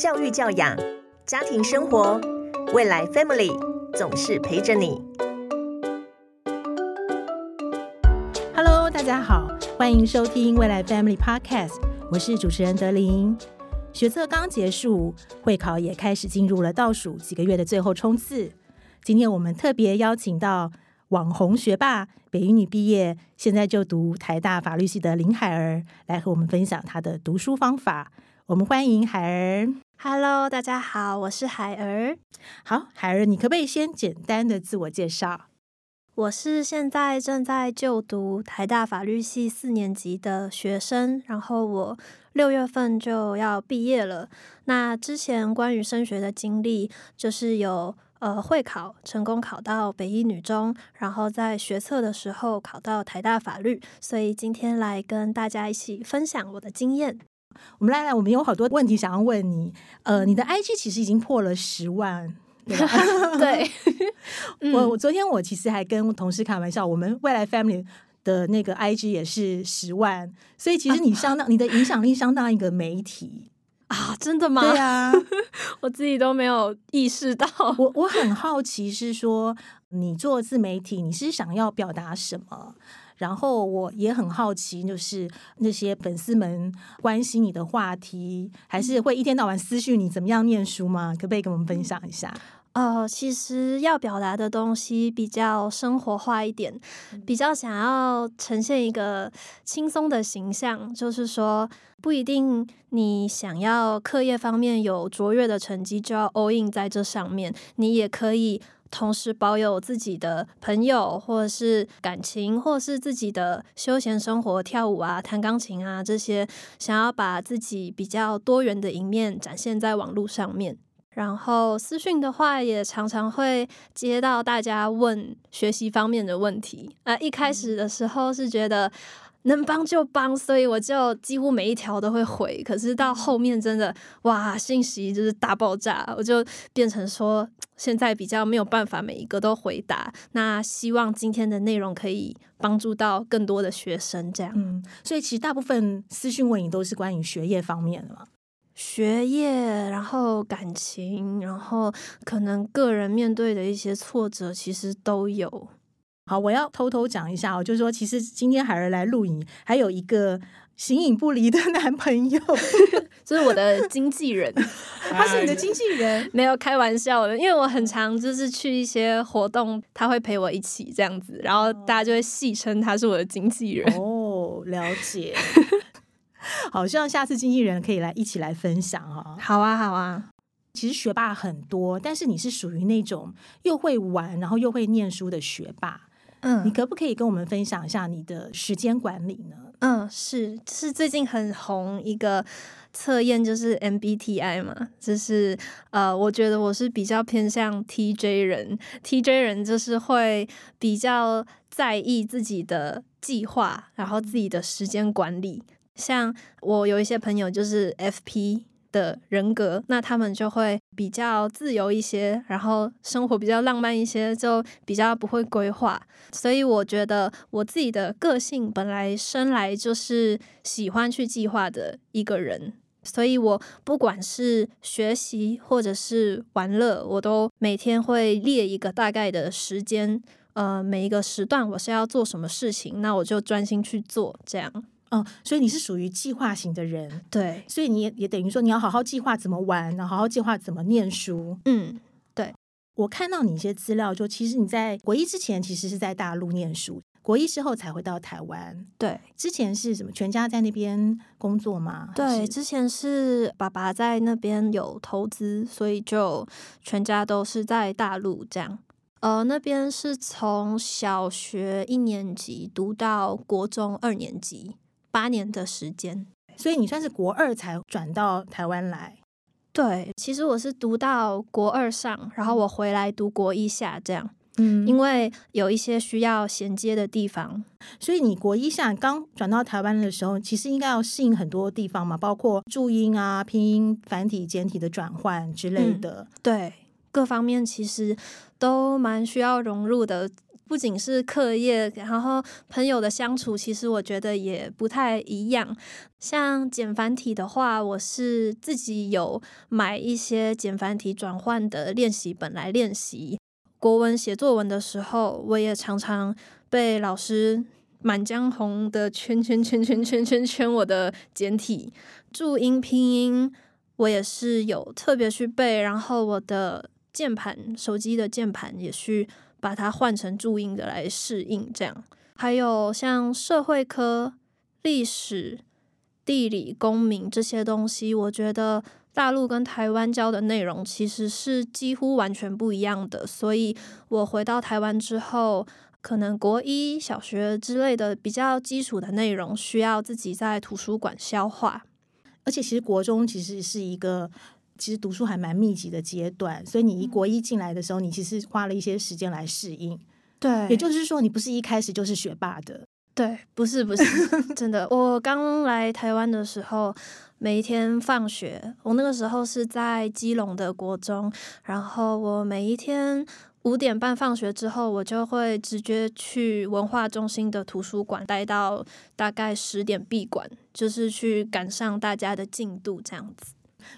教育教养、家庭生活，未来 Family 总是陪着你。Hello，大家好，欢迎收听未来 Family Podcast，我是主持人德林。学测刚结束，会考也开始进入了倒数几个月的最后冲刺。今天我们特别邀请到网红学霸、北一女毕业，现在就读台大法律系的林海儿，来和我们分享她的读书方法。我们欢迎海儿。Hello，大家好，我是海儿。好，海儿，你可不可以先简单的自我介绍？我是现在正在就读台大法律系四年级的学生，然后我六月份就要毕业了。那之前关于升学的经历，就是有呃会考成功考到北一女中，然后在学测的时候考到台大法律，所以今天来跟大家一起分享我的经验。我们来来，我们有好多问题想要问你。呃，你的 IG 其实已经破了十万，对 我我昨天我其实还跟同事开玩笑，我们未来 Family 的那个 IG 也是十万，所以其实你相当、你的影响力相当一个媒体。啊，真的吗？对啊，我自己都没有意识到。我我很好奇是说，你做自媒体，你是想要表达什么？然后我也很好奇，就是那些粉丝们关心你的话题，还是会一天到晚私讯你怎么样念书吗？可不可以跟我们分享一下？呃，其实要表达的东西比较生活化一点，比较想要呈现一个轻松的形象，就是说不一定你想要课业方面有卓越的成绩就要 all in 在这上面，你也可以同时保有自己的朋友或者是感情，或者是自己的休闲生活，跳舞啊、弹钢琴啊这些，想要把自己比较多元的一面展现在网络上面。然后私讯的话，也常常会接到大家问学习方面的问题。啊、一开始的时候是觉得能帮就帮，所以我就几乎每一条都会回。可是到后面真的哇，信息就是大爆炸，我就变成说现在比较没有办法每一个都回答。那希望今天的内容可以帮助到更多的学生，这样。嗯，所以其实大部分私讯问你都是关于学业方面的嘛。学业，然后感情，然后可能个人面对的一些挫折，其实都有。好，我要偷偷讲一下哦，就是说，其实今天海儿来录影，还有一个形影不离的 男朋友，就是我的经纪人，他是你的经纪人。没有开玩笑的，因为我很常就是去一些活动，他会陪我一起这样子，然后大家就会戏称他是我的经纪人。哦，了解。好，希望下次经纪人可以来一起来分享哈、好啊，好啊，其实学霸很多，但是你是属于那种又会玩，然后又会念书的学霸。嗯你可不可以跟我们分享一下你的时间管理呢？嗯，是是最近很红一个测验，就是 MBTI 嘛，就是呃，我觉得我是比较偏向 TJ 人，TJ 人就是会比较在意自己的计划，然后自己的时间管理。像我有一些朋友就是 FP 的人格，那他们就会比较自由一些，然后生活比较浪漫一些，就比较不会规划。所以我觉得我自己的个性本来生来就是喜欢去计划的一个人，所以我不管是学习或者是玩乐，我都每天会列一个大概的时间。呃，每一个时段我是要做什么事情，那我就专心去做，这样哦，所以你是属于计划型的人，对，所以你也也等于说你要好好计划怎么玩，然后好好计划怎么念书。嗯，对我看到你一些资料，就其实你在国一之前其实是在大陆念书，国一之后才回到台湾。对，之前是什么？全家在那边工作吗？还对，之前是爸爸在那边有投资，所以就全家都是在大陆这样。呃，那边是从小学一年级读到国中二年级，八年的时间。所以你算是国二才转到台湾来。对，其实我是读到国二上，然后我回来读国一下这样，嗯因为有一些需要衔接的地方。所以你国一下刚转到台湾的时候，其实应该要适应很多地方嘛，包括注音啊、拼音、繁体、简体的转换之类的。对，各方面其实都蛮需要融入的。不仅是课业，然后朋友的相处，其实我觉得也不太一样。像简繁体的话，我是自己有买一些简繁体转换的练习本来练习。国文写作文的时候，我也常常被老师。满江红的圈圈圈圈圈圈圈，我的简体注音拼音我也是有特别去背，然后我的键盘手机的键盘也去把它换成注音的来适应，这样还有像社会科、历史、地理、公民这些东西，我觉得大陆跟台湾教的内容其实是几乎完全不一样的，所以我回到台湾之后。可能国一小学之类的比较基础的内容，需要自己在图书馆消化。而且，其实国中其实是一个其实读书还蛮密集的阶段，所以你一国一进来的时候，你其实花了一些时间来适应。对，也就是说，你不是一开始就是学霸的。对，不是不是，真的。我刚来台湾的时候，每一天放学，我那个时候是在基隆的国中，然后我每一天。五点半放学之后，我就会直接去文化中心的图书馆待到大概十点闭馆，就是去赶上大家的进度这样子。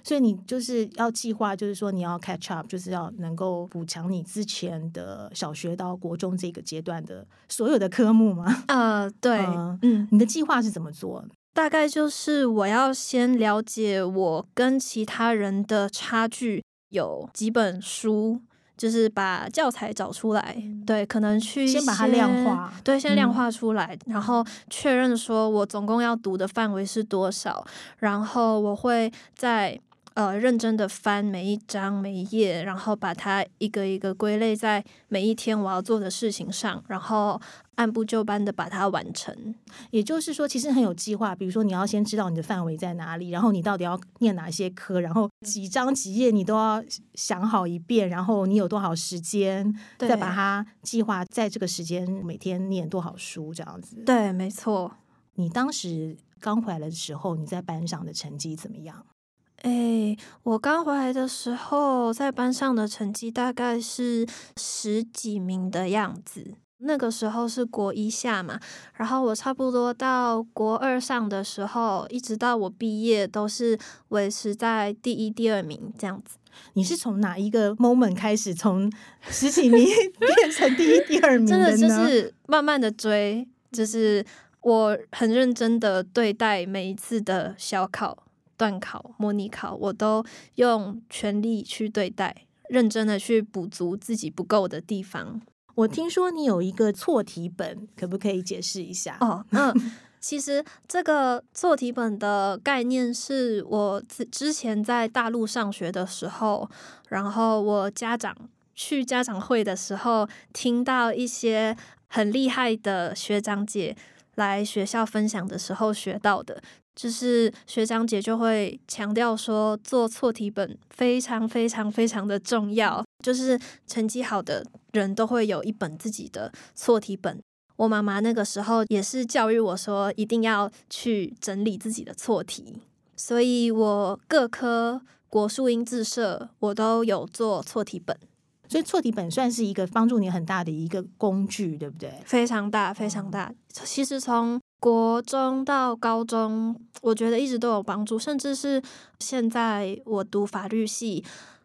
所以你就是要计划，就是说你要 catch up，就是要能够补强你之前的小学到国中这个阶段的所有的科目吗？呃，对，嗯，你的计划是怎么做？大概就是我要先了解我跟其他人的差距有几本书。就是把教材找出来，对，可能去先把它量化，对，先量化出来，然后确认说我总共要读的范围是多少，然后我会在。呃，认真的翻每一章每一页，然后把它一个一个归类在每一天我要做的事情上，然后按部就班的把它完成。也就是说，其实很有计划。比如说，你要先知道你的范围在哪里，然后你到底要念哪些科，然后几章几页你都要想好一遍，然后你有多少时间，再把它计划在这个时间每天念多少书这样子。对，没错。你当时刚回来的时候，你在班上的成绩怎么样？哎，我刚回来的时候，在班上的成绩大概是十几名的样子。那个时候是国一下嘛，然后我差不多到国二上的时候，一直到我毕业，都是维持在第一、第二名这样子。你是从哪一个 moment 开始，从十几名 变成第一、第二名真的就是慢慢的追，就是我很认真的对待每一次的小考。段考、模拟考，我都用全力去对待，认真的去补足自己不够的地方。我听说你有一个错题本，可不可以解释一下？哦，嗯，其实这个错题本的概念是我之之前在大陆上学的时候，然后我家长去家长会的时候，听到一些很厉害的学长姐来学校分享的时候学到的。就是学长姐就会强调说，做错题本非常非常非常的重要。就是成绩好的人都会有一本自己的错题本。我妈妈那个时候也是教育我说，一定要去整理自己的错题。所以我各科国数英自社我都有做错题本。所以错题本算是一个帮助你很大的一个工具，对不对？非常大，非常大。其实从国中到高中，我觉得一直都有帮助，甚至是现在我读法律系，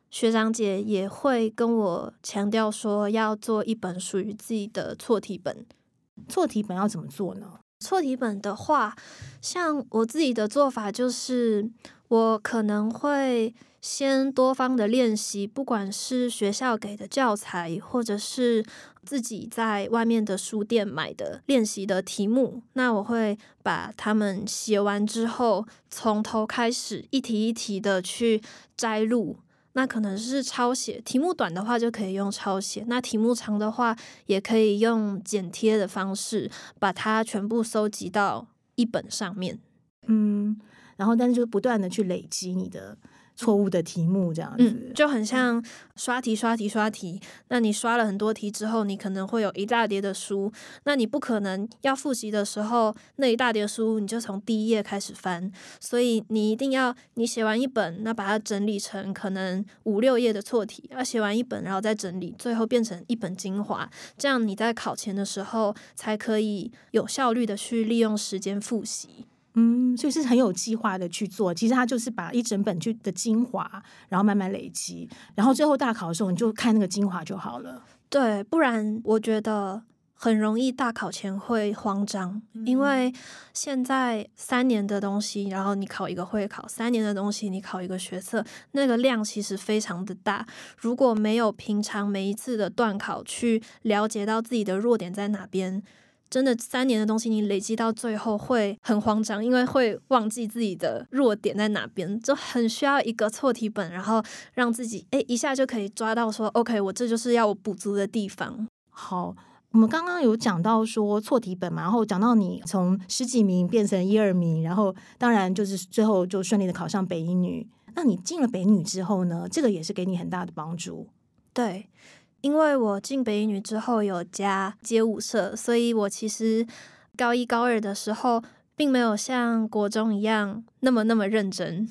学长姐也会跟我强调说，要做一本属于自己的错题本。错题本要怎么做呢？错题本的话，像我自己的做法就是，我可能会。先多方的练习，不管是学校给的教材，或者是自己在外面的书店买的练习的题目，那我会把它们写完之后，从头开始一题一题的去摘录。那可能是抄写，题目短的话就可以用抄写，那题目长的话也可以用剪贴的方式把它全部收集到一本上面。嗯，然后但是就不断的去累积你的。错误的题目这样嗯子，。就很像刷题、刷题、刷题。那你刷了很多题之后，你可能会有一大叠的书，那你不可能要复习的时候，那一大叠书你就从第一页开始翻，所以你一定要你写完一本，那把它整理成可能五六页的错题，要写完一本，然后再整理，最后变成一本精华，这样你在考前的时候才可以有效率的去利用时间复习。嗯，所以是很有计划的去做。其实他就是把一整本去的精华，然后慢慢累积，然后最后大考的时候你就看那个精华就好了。对，不然我觉得很容易大考前会慌张，因嗯为现在三年的东西，然后你考一个会考，三年的东西你考一个学测，那个量其实非常的大。如果没有平常每一次的段考去了解到自己的弱点在哪边。真的三年的东西，你累积到最后会很慌张，因为会忘记自己的弱点在哪边，就很需要一个错题本，然后让自己诶一下就可以抓到说，OK，我这就是要我补足的地方。好，我们刚刚有讲到说错题本嘛，然后讲到你从十几名变成一二名，然后当然就是最后就顺利的考上北一女。那你进了北女之后呢？这个也是给你很大的帮助。对，因为我进北女之后有加街舞社，所以我其实高一高二的时候，并没有像国中一样那么那么认真。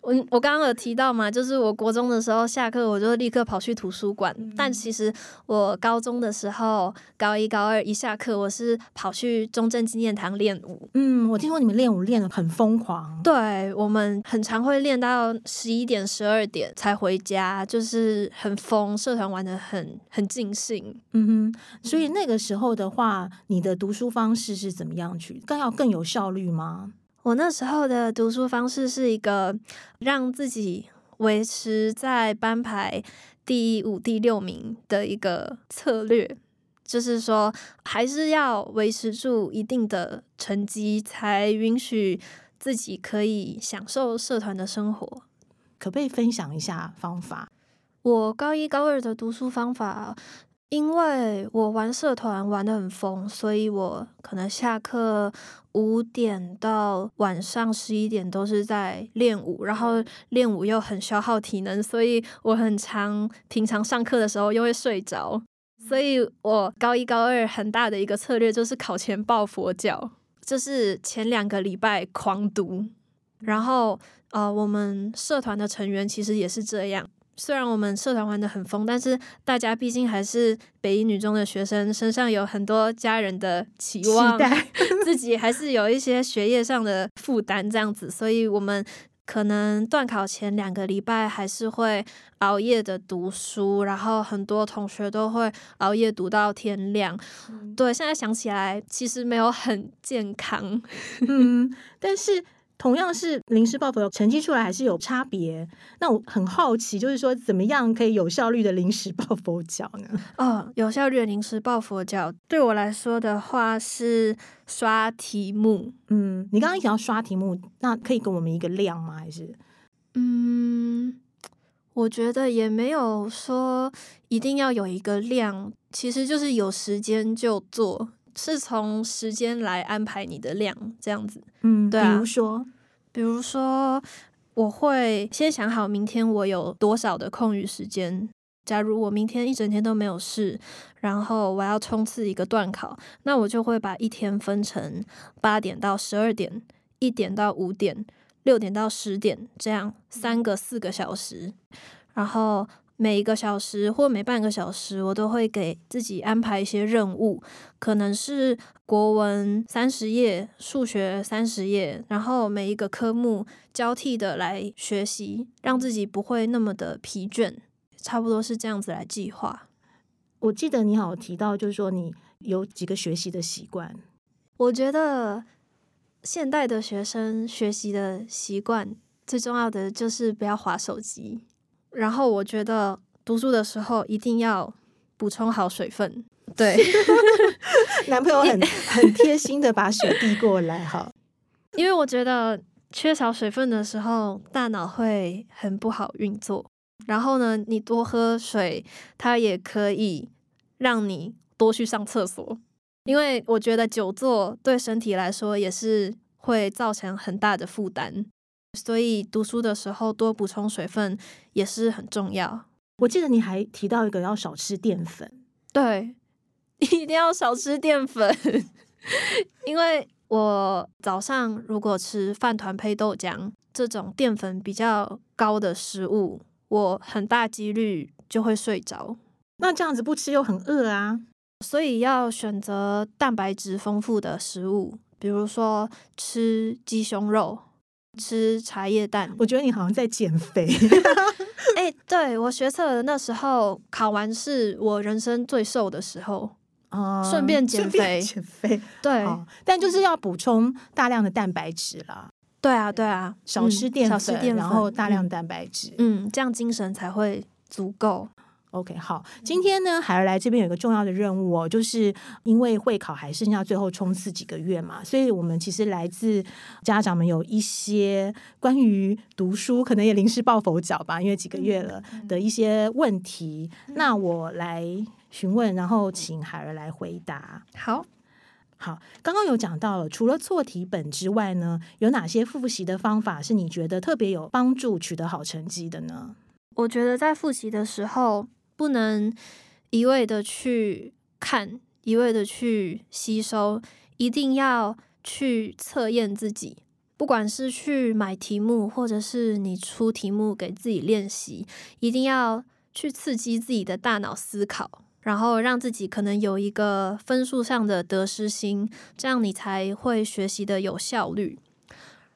我我刚刚有提到嘛，就是我国中的时候下课我就立刻跑去图书馆，但其实我高中的时候高一高二一下课，我是跑去中正纪念堂练舞。嗯，我听说你们练舞练的很疯狂。对我们很常会练到十一点、十二点才回家，就是很疯，社团玩的很很尽兴。嗯哼，所以那个时候的话，你的读书方式是怎么样去？更要更有效率吗？我那时候的读书方式是一个让自己维持在班排第五、第六名的一个策略，就是说还是要维持住一定的成绩，才允许自己可以享受社团的生活。可不可以分享一下方法？我高一高二的读书方法，因为我玩社团玩的很疯，所以我可能下课五点到晚上十一点都是在练舞，然后练舞又很消耗体能，所以我很常平常上课的时候又会睡着。所以我高一高二很大的一个策略就是考前抱佛脚，就是前两个礼拜狂读，然后呃，我们社团的成员其实也是这样。虽然我们社团玩的很疯，但是大家毕竟还是北一女中的学生，身上有很多家人的期望，期待自己还是有一些学业上的负担，这样子，所以我们可能断考前两个礼拜还是会熬夜的读书，然后很多同学都会熬夜读到天亮。对，现在想起来其实没有很健康。嗯，但是同样是临时抱佛脚，成绩出来还是有差别。那我很好奇，就是说怎么样可以有效率的临时抱佛脚呢？哦，有效率的临时抱佛脚，对我来说的话是刷题目。嗯，你刚刚讲要刷题目，那可以给我们一个量吗？还是嗯，我觉得也没有说一定要有一个量，其实就是有时间就做，是从时间来安排你的量，这样子。嗯，对啊比如说，比如说，我会先想好明天我有多少的空余时间。假如我明天一整天都没有事，然后我要冲刺一个段考，那我就会把一天分成八点到十二点、一点到五点、六点到十点这样三个四个小时，然后每一个小时或每半个小时，我都会给自己安排一些任务，可能是国文三十页、数学三十页，然后每一个科目交替的来学习，让自己不会那么的疲倦，差不多是这样子来计划。我记得你好像提到，就是说你有几个学习的习惯。我觉得现代的学生学习的习惯最重要的就是不要划手机，然后我觉得读书的时候一定要补充好水分。对，男朋友很 很贴心的把水递过来，哈。因为我觉得缺少水分的时候，大脑会很不好运作。然后呢，你多喝水，它也可以让你多去上厕所。因为我觉得久坐对身体来说也是会造成很大的负担。所以读书的时候多补充水分也是很重要。我记得你还提到一个要少吃淀粉，对，一定要少吃淀粉，因为我早上如果吃饭团配豆浆这种淀粉比较高的食物，我很大几率就会睡着。那这样子不吃又很饿啊，所以要选择蛋白质丰富的食物，比如说吃鸡胸肉、吃茶叶蛋。我觉得你好像在减肥。哎、对我学测的那时候考完试，我人生最瘦的时候。哦顺便减肥减肥。对，好，但就是要补充大量的蛋白质啦，对啊，对啊，少嗯吃淀粉，少吃淀粉，然后大量嗯蛋白质。嗯，这样精神才会足够。OK，好，今天呢，海儿来这边有一个重要的任务哦，就是因为会考还剩下最后冲刺几个月嘛，所以我们其实来自家长们有一些关于读书可能也临时抱佛脚吧，因为几个月了的一些问题，那我来询问，然后请海儿来回答。好，好，刚刚有讲到了，除了错题本之外呢，有哪些复习的方法是你觉得特别有帮助取得好成绩的呢？我觉得在复习的时候，不能一味的去看，一味的去吸收，一定要去测验自己。不管是去买题目，或者是你出题目给自己练习，一定要去刺激自己的大脑思考，然后让自己可能有一个分数上的得失心，这样你才会学习的有效率。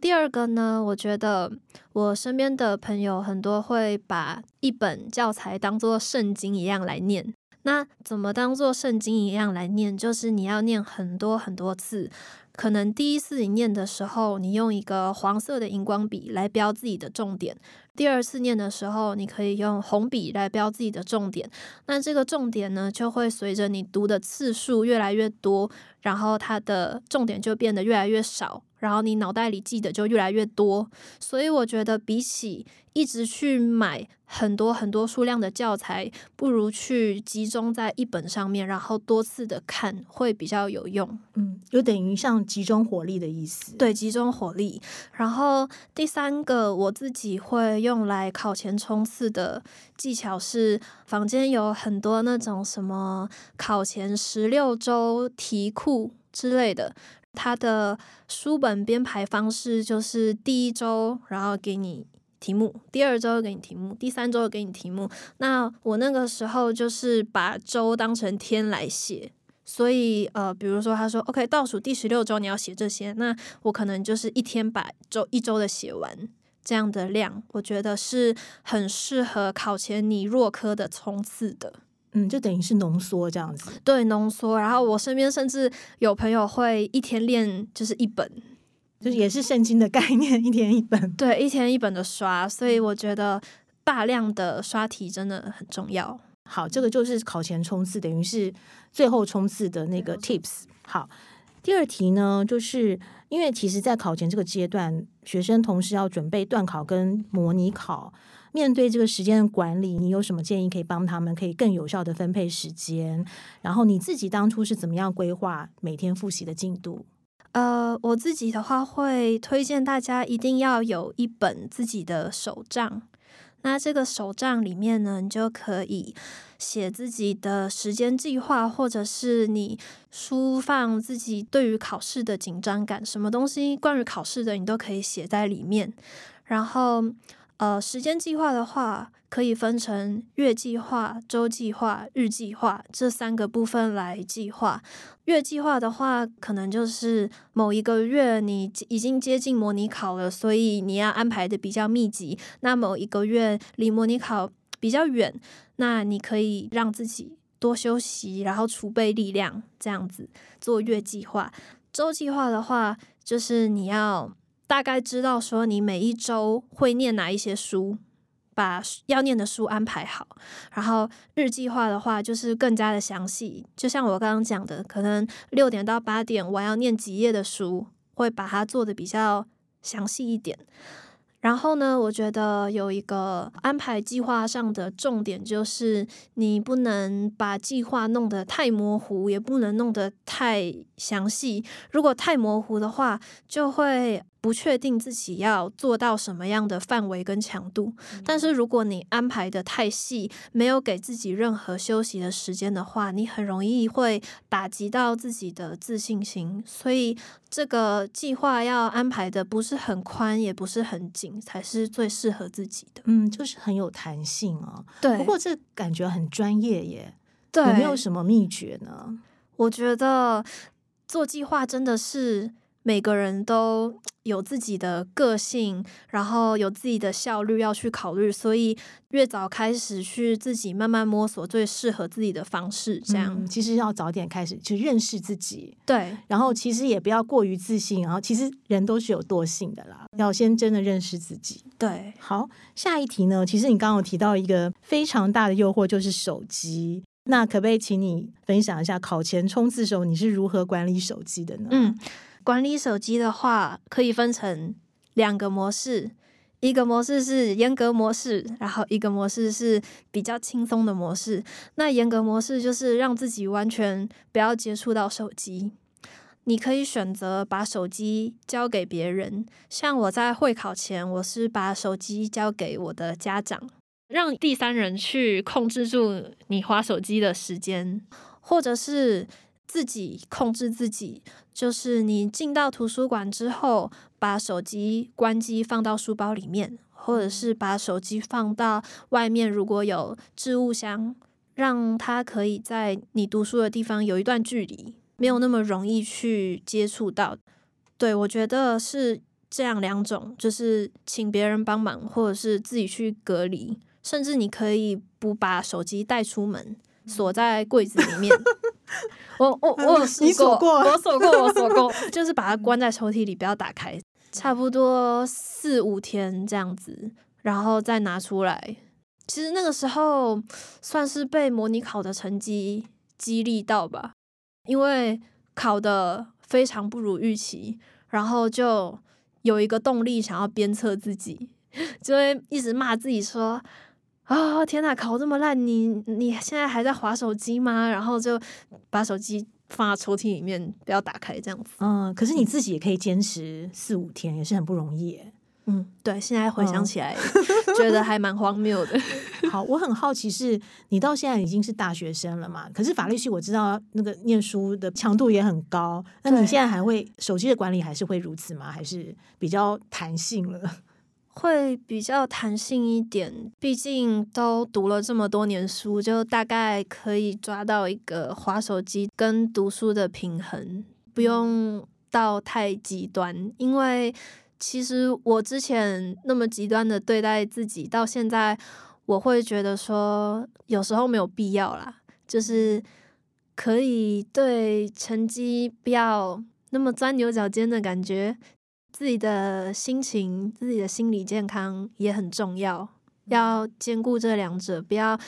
第二个呢，我觉得我身边的朋友很多会把一本教材当做圣经一样来念。那怎么当做圣经一样来念？就是你要念很多很多次。可能第一次你念的时候，你用一个黄色的荧光笔来标自己的重点；第二次念的时候，你可以用红笔来标自己的重点。那这个重点呢，就会随着你读的次数越来越多，然后它的重点就变得越来越少，然后你脑袋里记得就越来越多。所以我觉得，比起一直去买很多很多数量的教材，不如去集中在一本上面，然后多次的看，会比较有用。嗯，有等于像集中火力的意思。，对，集中火力。然后第三个，我自己会用来考前冲刺的技巧是，房间有很多那种什么考前十六周题库之类的。它的书本编排方式就是第一周，然后给你题目，第二周给你题目，第三周给你题目。那我那个时候就是把周当成天来写，所以呃，比如说他说 OK，倒数第十六周你要写这些，那我可能就是一天把周一周的写完。这样的量，我觉得是很适合考前你弱科的冲刺的。嗯，就等于是浓缩这样子。对，浓缩。然后我身边甚至有朋友会一天练就是一本，就是也是圣经的概念，一天一本。对，一天一本的刷。所以我觉得大量的刷题真的很重要。好，这个就是考前冲刺，等于是最后冲刺的那个 tips。好，第二题呢，就是因为其实，在考前这个阶段，学生同时要准备段考跟模拟考，面对这个时间的管理，你有什么建议可以帮他们可以更有效的分配时间？然后你自己当初是怎么样规划每天复习的进度？呃，我自己的话会推荐大家一定要有一本自己的手账。那这个手账里面呢，你就可以写自己的时间计划，或者是你抒放自己对于考试的紧张感，什么东西关于考试的，你都可以写在里面。然后，呃，时间计划的话，可以分成月计划、周计划、日计划这三个部分来计划。月计划的话，可能就是某一个月你已经接近模拟考了，所以你要安排的比较密集。那某一个月离模拟考比较远，那你可以让自己多休息，然后储备力量，这样子做月计划。周计划的话，就是你要大概知道说你每一周会念哪一些书。把要念的书安排好，然后日计划的话就是更加的详细。就像我刚刚讲的，可能六点到八点我要念几页的书，会把它做的比较详细一点。然后呢，我觉得有一个安排计划上的重点就是，你不能把计划弄得太模糊，也不能弄得太详细。如果太模糊的话，就会不确定自己要做到什么样的范围跟强度。但是如果你安排的太细，没有给自己任何休息的时间的话，你很容易会打击到自己的自信心。所以这个计划要安排的不是很宽，也不是很紧，才是最适合自己的。嗯，就是很有弹性哦。对，不过这感觉很专业耶。对，有没有什么秘诀呢？我觉得做计划真的是每个人都有自己的个性，然后有自己的效率要去考虑，所以越早开始去自己慢慢摸索最适合自己的方式。这样、嗯其实要早点开始去认识自己，对然后其实也不要过于自信，然后其实人都是有惰性的啦，要先真的认识自己。对，好，下一题呢？其实你刚刚有提到一个非常大的诱惑，就是手机。那可不可以请你分享一下考前冲刺时候你是如何管理手机的呢？嗯，管理手机的话，可以分成两个模式，一个模式是严格模式，然后一个模式是比较轻松的模式。那严格模式就是让自己完全不要接触到手机。你可以选择把手机交给别人，像我在会考前，我是把手机交给我的家长，让第三人去控制住你划手机的时间，或者是自己控制自己，就是你进到图书馆之后，把手机关机放到书包里面，或者是把手机放到外面，如果有置物箱，让它可以在你读书的地方有一段距离，没有那么容易去接触到。对我觉得是这样两种，就是请别人帮忙，或者是自己去隔离，甚至你可以不把手机带出门，锁在柜子里面。我我我有试你锁过我锁过，我锁过，就是把它关在抽屉里，不要打开，差不多四五天这样子，然后再拿出来。其实那个时候算是被模拟考的成绩激励到吧，因为考的非常不如预期，然后就有一个动力想要鞭策自己，就会一直骂自己说。啊、天呐，考这么烂，你你现在还在划手机吗？然后就把手机放在抽屉里面，不要打开，这样子。嗯，可是你自己也可以坚持四五天，也是很不容易耶。嗯，对，现在回想嗯起来，觉得 还蛮荒谬的。好，我很好奇是，你到现在已经是大学生了嘛？可是法律系我知道那个念书的强度也很高，那你现在还会手机的管理还是会如此吗？还是比较弹性了？会比较弹性一点，毕竟都读了这么多年书，就大概可以抓到一个划手机跟读书的平衡，不用到太极端。因为其实我之前那么极端的对待自己，到现在我会觉得说，有时候没有必要啦，就是可以对成绩不要那么钻牛角尖的感觉。自己的心情、自己的心理健康也很重要，要兼顾这两者，不要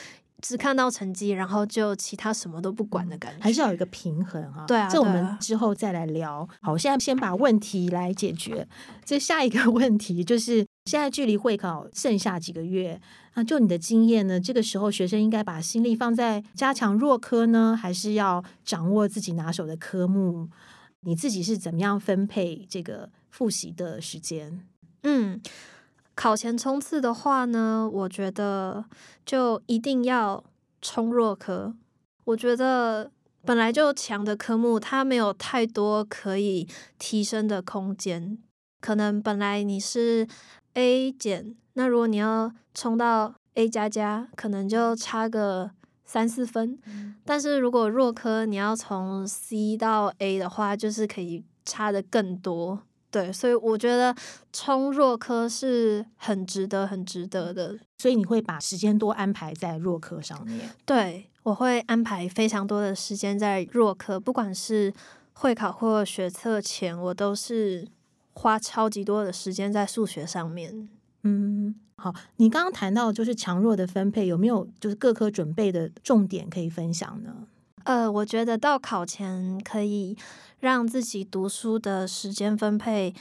只看到成绩，然后就其他什么都不管的感觉。还是要有一个平衡哈。对啊这我们之后再来聊。好，现在先把问题来解决。这下一个 问题就是，现在距离会考剩下几个月那？就你的经验呢？这个时候学生应该把心力放在加强弱科呢，还是要掌握自己拿手的科目？你自己是怎么样分配这个复习的时间？嗯，考前冲刺的话呢，我觉得就一定要冲弱科。我觉得本来就强的科目，它没有太多可以提升的空间。可能本来你是 A 减，那如果你要冲到 A 加加，可能就差个三四分。但是如果弱科你要从 C 到 A 的话，就是可以差的更多。对，所以我觉得冲弱科是很值得、很值得的。所以你会把时间多安排在弱科上面。对，我会安排非常多的时间在弱科，不管是会考或学测前，我都是花超级多的时间在数学上面。嗯，好，你刚刚谈到就是强弱的分配，有没有就是各科准备的重点可以分享呢？呃，我觉得到考前可以让自己读书的时间分配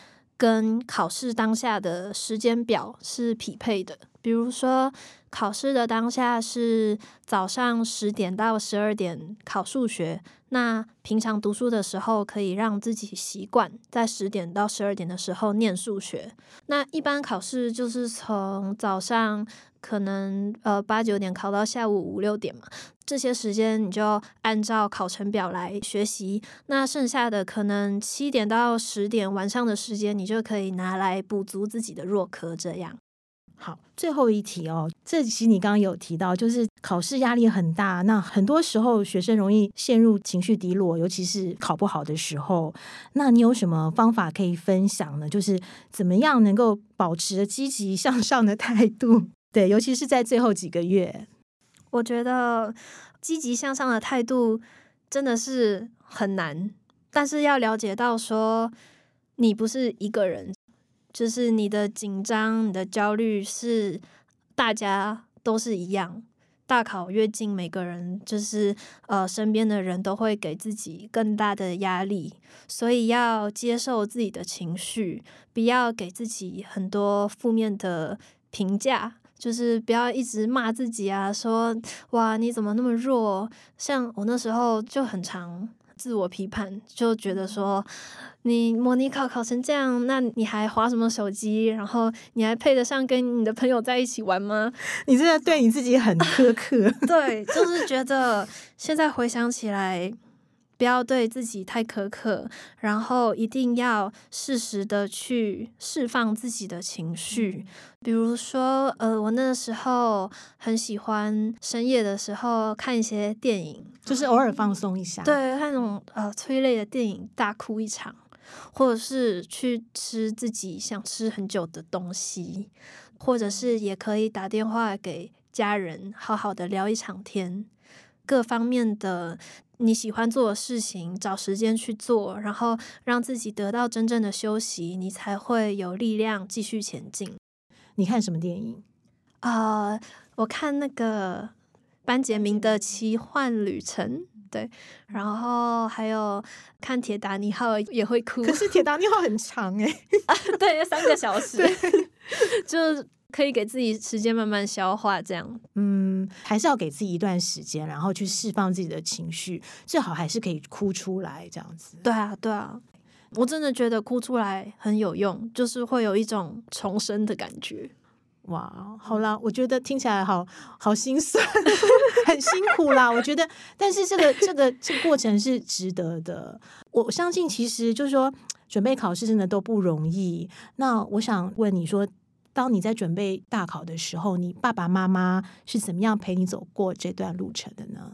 跟考试当下的时间表是匹配的。比如说，考试的当下是早上十点到十二点考数学，那平常读书的时候可以让自己习惯在十点到十二点的时候念数学。那一般考试就是从早上可能呃八九点考到下午五六点嘛，这些时间你就按照考程表来学习。那剩下的可能七点到十点晚上的时间，你就可以拿来补足自己的弱科，这样。好，最后一题哦。这其实你刚刚有提到，就是考试压力很大，那很多时候学生容易陷入情绪低落，尤其是考不好的时候。那你有什么方法可以分享呢？就是怎么样能够保持积极向上的态度？对，尤其是在最后几个月，我觉得积极向上的态度真的是很难，但是要了解到说，你不是一个人。就是你的紧张、你的焦虑是大家都是一样。大考越近，每个人就是呃身边的人都会给自己更大的压力，所以要接受自己的情绪，不要给自己很多负面的评价，就是不要一直骂自己啊，说哇你怎么那么弱？像我那时候就很常自我批判，就觉得说。你模拟考考成这样，那你还划什么手机？然后你还配得上跟你的朋友在一起玩吗？你真的对你自己很苛刻。对，就是觉得现在回想起来。不要对自己太苛刻，然后一定要适时的去释放自己的情绪。比如说，呃，我那个时候很喜欢深夜的时候看一些电影，就是偶尔放松一下。对，看那种呃催泪的电影，大哭一场，或者是去吃自己想吃很久的东西，或者是也可以打电话给家人，好好的聊一场天，各方面的。你喜欢做的事情，找时间去做，然后让自己得到真正的休息，你才会有力量继续前进。你看什么电影？啊，我看那个班杰明的奇幻旅程，对，然后还有看铁达尼号也会哭。可是铁达尼号很长哎，对，三个小时，就。可以给自己时间慢慢消化，这样，嗯，还是要给自己一段时间，然后去释放自己的情绪，最好还是可以哭出来，这样子。对啊，对啊，我真的觉得哭出来很有用，就是会有一种重生的感觉。哇，好啦，我觉得听起来好好心酸，很辛苦啦。我觉得，但是这个这个这个过程是值得的。我相信，其实就是说，准备考试真的都不容易。那我想问你说。当你在准备大考的时候，你爸爸妈妈是怎么样陪你走过这段路程的呢？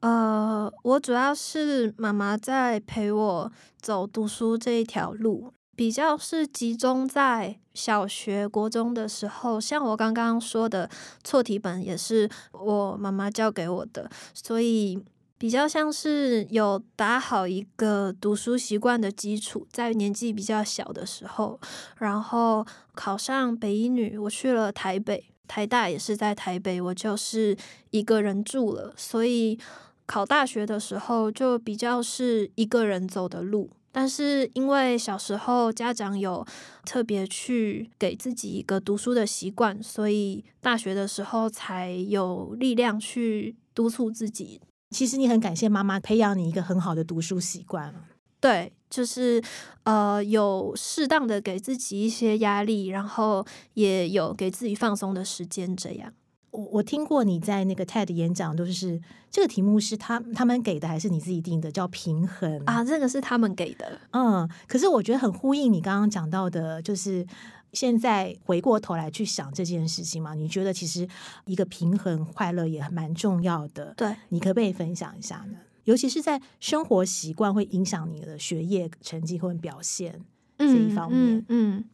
呃，我主要是妈妈在陪我走读书这一条路，比较是集中在小学、国中的时候。像我刚刚说的，错题本也是我妈妈教给我的，所以。比较像是有打好一个读书习惯的基础，在年纪比较小的时候，然后考上北一女，我去了台北，台大也是在台北，我就是一个人住了，所以考大学的时候就比较是一个人走的路。但是因为小时候家长有特别去给自己一个读书的习惯，所以大学的时候才有力量去督促自己。其实你很感谢妈妈培养你一个很好的读书习惯对，就是呃有适当的给自己一些压力，然后也有给自己放松的时间。这样，我我听过你在那个 TED 演讲，都是这个题目是他他们给的还是你自己定的？叫平衡啊，这个是他们给的。嗯，可是我觉得很呼应你刚刚讲到的，就是。现在回过头来去想这件事情嘛，你觉得其实一个平衡快乐也蛮重要的。对，你可不可以分享一下呢？尤其是在生活习惯会影响你的学业成绩或表现这一方面。嗯，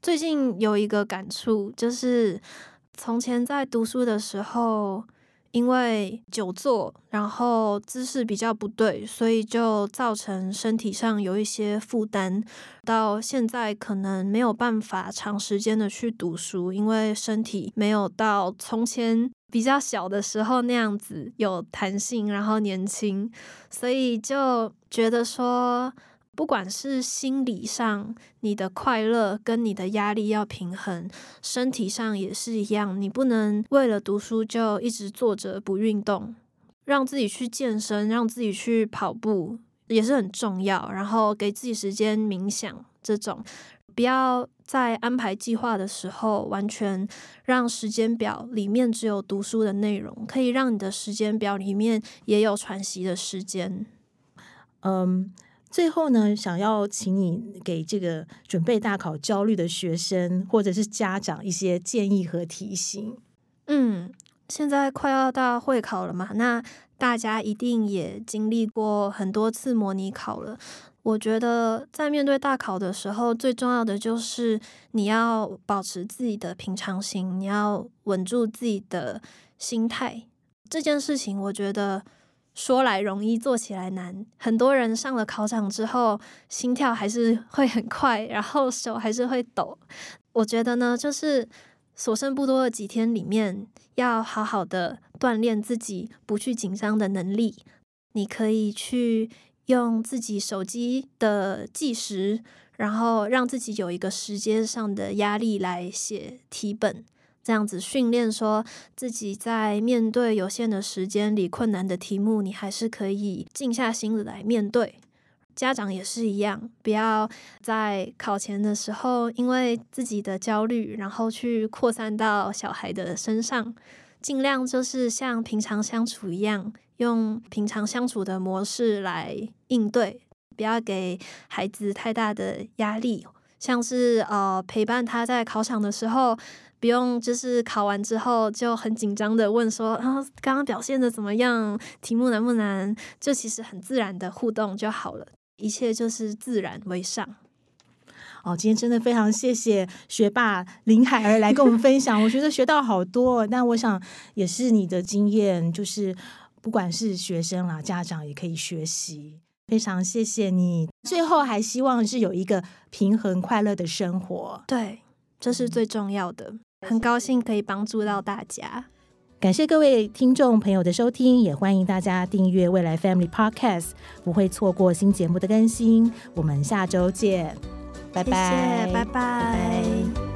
最近有一个感触，就是从前在读书的时候。因为久坐，然后姿势比较不对，所以就造成身体上有一些负担。到现在可能没有办法长时间的去读书，因为身体没有到从前比较小的时候那样子有弹性，然后年轻，所以就觉得说，不管是心理上你的快乐跟你的压力要平衡，身体上也是一样，你不能为了读书就一直坐着不运动，让自己去健身，让自己去跑步也是很重要。然后给自己时间冥想，这种不要在安排计划的时候完全让时间表里面只有读书的内容，可以让你的时间表里面也有喘息的时间。嗯。最后呢，想要请你给这个准备大考焦虑的学生或者是家长一些建议和提醒。嗯，现在快要到会考了嘛，那大家一定也经历过很多次模拟考了。我觉得在面对大考的时候，最重要的就是你要保持自己的平常心，你要稳住自己的心态。这件事情，我觉得。说来容易，做起来难。很多人上了考场之后，心跳还是会很快，然后手还是会抖。我觉得呢，就是所剩不多的几天里面，要好好的锻炼自己不去紧张的能力。你可以去用自己手机的计时，然后让自己有一个时间上的压力来写题本。这样子训练，说自己在面对有限的时间里困难的题目，你还是可以静下心来面对。家长也是一样，不要在考前的时候因为自己的焦虑，然后去扩散到小孩的身上。尽量就是像平常相处一样，用平常相处的模式来应对，不要给孩子太大的压力。像是呃陪伴他在考场的时候。不用，就是考完之后就很紧张的问说啊，刚刚表现的怎么样？题目难不难？就其实很自然的互动就好了，一切就是自然为上。哦，今天真的非常谢谢学霸林海儿来跟我们分享，我觉得学到好多。但我想也是你的经验，就是不管是学生啦、家长也可以学习。非常谢谢你，最后还希望是有一个平衡快乐的生活。对，这是最重要的。很高兴可以帮助到大家，感谢各位听众朋友的收听，也欢迎大家订阅未来 Family Podcast，不会错过新节目的更新。我们下周见，拜拜，拜拜。